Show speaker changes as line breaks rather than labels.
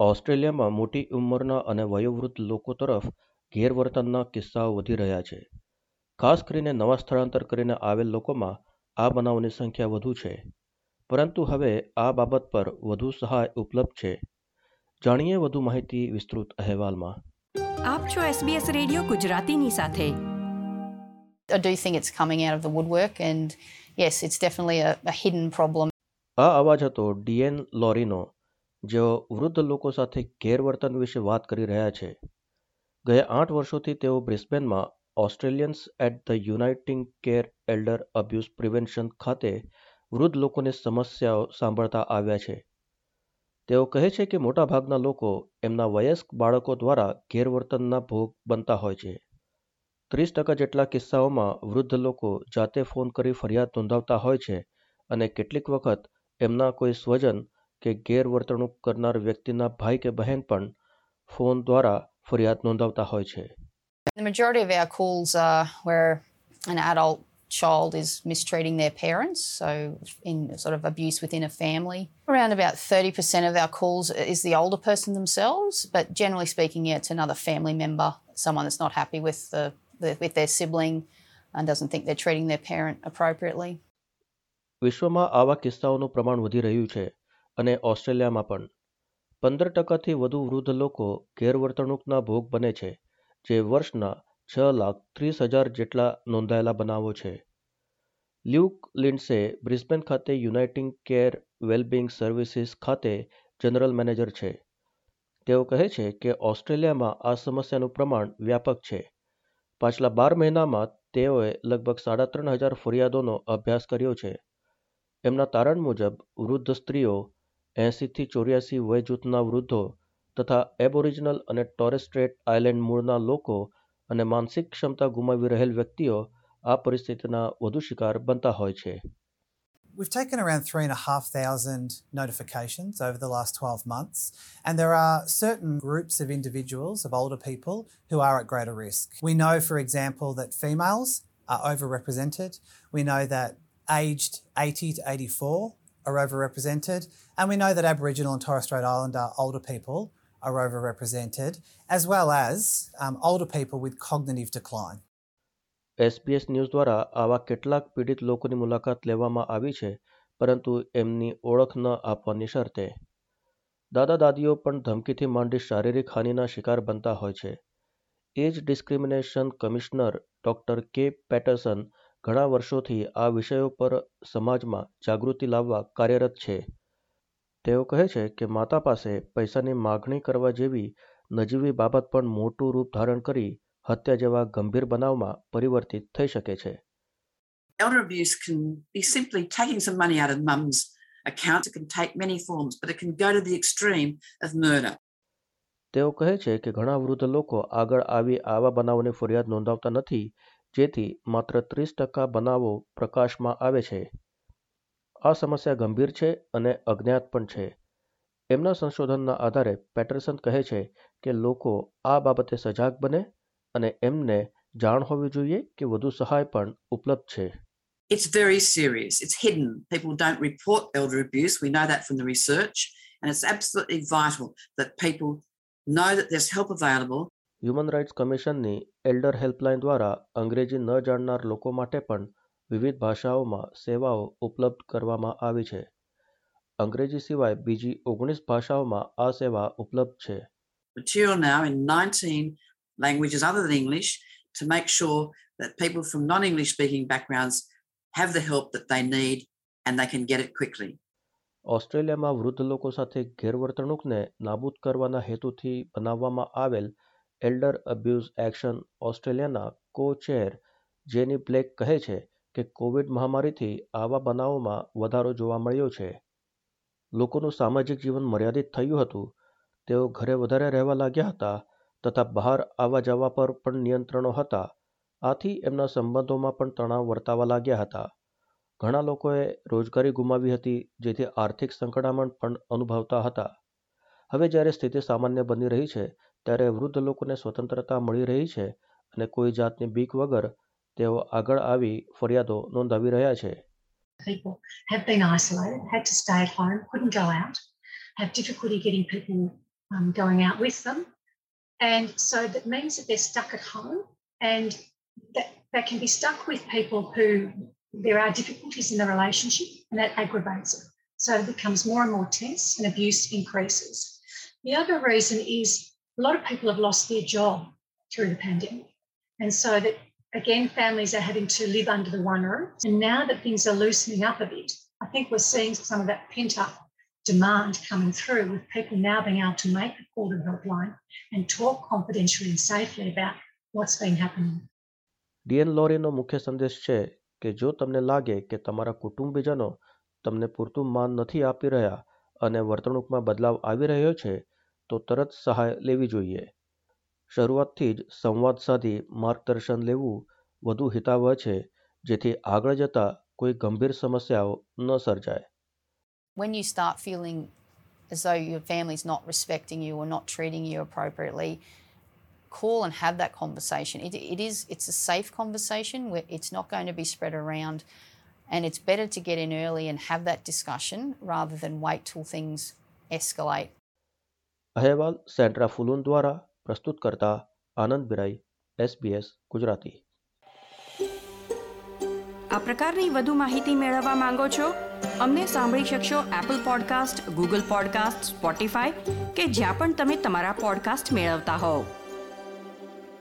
ઓસ્ટ્રેલિયામાં મોટી ઉંમરના અને વયોવૃદ્ધ લોકો તરફ ગેરવર્તનના કિસ્સાઓ વધી રહ્યા છે. ખાસ કરીને નવા સ્થળાંતર કરીને આવેલ લોકોમાં આ બનાવોની સંખ્યા વધુ છે. પરંતુ હવે આ બાબત પર વધુ સહાય ઉપલબ્ધ છે. જાણીએ વધુ માહિતી વિસ્તૃત અહેવાલમાં.
આપ છો SBS રેડિયો ગુજરાતીની સાથે.
I do think it's coming out of the woodwork, and yes, it's definitely a, a hidden problem.
આ અવાજ હતો ડીએન લોરીનો. જેઓ વૃદ્ધ લોકો સાથે ગેરવર્તન વિશે વાત કરી રહ્યા છે. ગયા આઠ વર્ષોથી તેઓ બ્રિસ્બેનમાં Australians at the Uniting Care Elder Abuse Prevention ખાતે વૃદ્ધ લોકોની સમસ્યાઓ સાંભળતા આવ્યા છે. તેઓ કહે છે કે મોટાભાગના લોકો એમના વયસ્ક બાળકો દ્વારા ગેરવર્તનના ભોગ બનતા હોય છે. ત્રીસ ટકા જેટલા કિસ્સાઓમાં વૃદ્ધ લોકો જાતે ફોન કરી ફરિયાદ નોંધાવતા હોય છે અને કેટલીક વખત એમના કોઈ સ્વજન કે ગેરવર્તણૂક કરનાર વ્યક્તિના ભાઈ કે બહેન પણ ફોન દ્વારા ફરિયાદ નોંધાવતા હોય છે
The majority of our calls are where an adult child is mistreating their parents, so in sort of abuse within a family. Around about 30% of our calls is the older person themselves, but generally speaking, yeah, it's another family member, someone that's not happy with the, the with their sibling and doesn't think they're treating their parent appropriately.
વિશ્વમાં આવા કિસ્સાઓનું પ્રમાણ વધી રહ્યું છે અને ઓસ્ટ્રેલિયામાં પણ. પંદર ટકાથી વધુ વૃદ્ધ લોકો ગેરવર્તણૂકના ભોગ બને છે, જે વર્ષના છ લાખ ત્રીસ હજાર જેટલા નોંધાયેલા બનાવો છે. લ્યુક લિન્ડસે બ્રિસ્બેન ખાતે યુનાઇટિંગ કેર વેલબિંગ સર્વિસીસ ખાતે જનરલ મેનેજર છે. તેઓ કહે છે કે ઓસ્ટ્રેલિયામાં આ સમસ્યાનું પ્રમાણ વ્યાપક છે. પાછલા બાર મહિનામાં તેઓએ લગભગ સાડા ત્રણ હજાર ફરિયાદોનો અભ્યાસ કર્યો છે. એમના તારણ મુજબ, વૃદ્ધ સ્ત્રીઓ એંસીથી ચોર્યાસી વય જૂથના વૃદ્ધો તથા એબોરિજિનલ અને ટોરેસ્ટ્રેટ આઇલેન્ડ મૂળના લોકો અને માનસિક ક્ષમતા ગુમાવી રહેલ વ્યક્તિઓ આ પરિસ્થિતિના વધુ શિકાર બનતા હોય છે
We've taken around three and a half thousand notifications over the last 12 months, and there are certain groups of individuals, of older people, who are at greater risk. We know, for example, that females are overrepresented. We know that aged 80 to 84 are overrepresented, and we know that Aboriginal and Torres Strait Islander older people are overrepresented, as well as um, older people with cognitive decline.
SBS news દ્વારા આવા કેટલાક પીડિત લોકોની મુલાકાત લેવામાં આવી છે પરંતુ એમની ઓળખ ન આપવાની શરતે દાદા દાદીઓ પણ ધમકીથી માંડી શારીરિક હાનિના શિકાર બનતા હોય છે એજ ડિસ્ક્રિમિનેશન કમિશનર ડોક્ટર કે પેટરસન ઘણા વર્ષોથી આ વિષયો પર સમાજમાં જાગૃતિ લાવવા કાર્યરત છે તેઓ કહે છે કે માતા પાસે પૈસાની માગણી કરવા જેવી નજીવી બાબત પણ મોટું રૂપ ધારણ કરી હત્યા જેવા ગંભીર બનાવમાં પરિવર્તિત થઈ શકે છે
Elder abuse can be simply taking some money out of mum's account. It can take many forms, but it can go to the extreme of murder.
તેઓ કહે છે કે ઘણા વૃદ્ધ લોકો આગળ આવી આવા બનાવોની ફરિયાદ નોંધાવતા નથી જેથી માત્ર ત્રીસ ટકા બનાવો પ્રકાશમાં આવે છે આ સમસ્યા ગંભીર છે અને અજ્ઞાત પણ છે એમના સંશોધનના આધારે પેટરસન કહે છે કે લોકો આ બાબતે સજાગ બને અને એમને જાણ હોવી જોઈએ કે વધુ સહાય પણ ઉપલબ્ધ છે
It's very serious. It's hidden. People don't report elder abuse. We know that from the research. And it's absolutely vital that people know that there's help available.
Human rights કમિશનની elder helpline દ્વારા અંગ્રેજી ન જાણનાર લોકો માટે પણ વિવિધ ભાષાઓમાં સેવાઓ ઉપલબ્ધ કરવામાં આવી છે અંગ્રેજી સિવાય બીજી ઓગણીસ ભાષાઓમાં આ સેવા ઉપલબ્ધ છે
Material now in 19 languages other than English to make sure that people from non English speaking backgrounds have the help that they need and they can get it quickly.
ઓસ્ટ્રેલિયામાં વૃદ્ધ લોકો સાથે ગેરવર્તણૂકને નાબૂદ કરવાના હેતુથી બનાવવામાં આવેલ એલ્ડર અબ્યુઝ એક્શન ઓસ્ટ્રેલિયાના કો ચેર જેની બ્લેક કહે છે કે કોવિડ મહામારીથી આવા બનાવોમાં વધારો જોવા મળ્યો છે. લોકોનું સામાજિક જીવન મર્યાદિત થયું હતું. તેઓ ઘરે વધારે રહેવા લાગ્યા હતા તથા બહાર આવવા જવા પર પણ નિયંત્રણો હતા. આથી એમના સંબંધોમાં પણ તણાવ વર્તાવા લાગ્યા હતા. ઘણા લોકોએ રોજગારી ગુમાવી હતી જેથી આર્થિક સંકળામણ પણ અનુભવતા હતા. હવે જ્યારે સ્થિતિ સામાન્ય બની રહી છે ત્યારે વૃદ્ધ લોકોને સ્વતંત્રતા મળી રહી છે અને કોઈ જાતની બીક વગર તેઓ આગળ આવી ફરિયાદો નોંધાવી રહ્યા છે
People have been isolated, had to stay at home, couldn't go out, have difficulty getting people um, going out with them. And so that means that they're stuck at home and that they can be stuck with people who there are difficulties in the relationship and that aggravates it. So it becomes more and more tense and abuse increases. The other reason is a lot of people have lost their job through the pandemic. And so that again, families are having to live under the one roof. And now that things are loosening up a bit, I think we're seeing some of that pent up demand coming through with people now being able to make the call to the helpline and talk confidentially and safely about what's been happening.
Dion લોરીનો મુખ્ય સંદેશ છે કે જો તમને લાગે કે તમારા કુટુંબીજનો તમને પૂરતું માન નથી આપી રહ્યા અને વર્તણૂકમાં બદલાવ આવી રહ્યો છે તો તરત સહાય લેવી જોઈએ શરૂઆતથી જ સંવાદ સાધી માર્ગદર્શન લેવું વધુ હિતાવહ છે જેથી આગળ જતા કોઈ ગંભીર સમસ્યાઓ ન સર્જાય
When you start feeling as though your family's not respecting you or not treating you appropriately, call and have that conversation. It, it is it's a safe conversation where it's not going to be spread around and it's better to get in early and have that discussion rather than wait till things escalate.
અહેવાલ સેન્ટ્રા ફુલુન દ્વારા પ્રસ્તુત કરતા આનંદ બિરાઈ SBS Gujarati.
આ પ્રકારની વધુ માહિતી મેળવવા માંગો છો? અમને સાંભળી શકશો Apple podcast Google podcast Spotify કે જ્યાં પણ તમે તમારા પોડકાસ્ટ મેળવતા હોવ.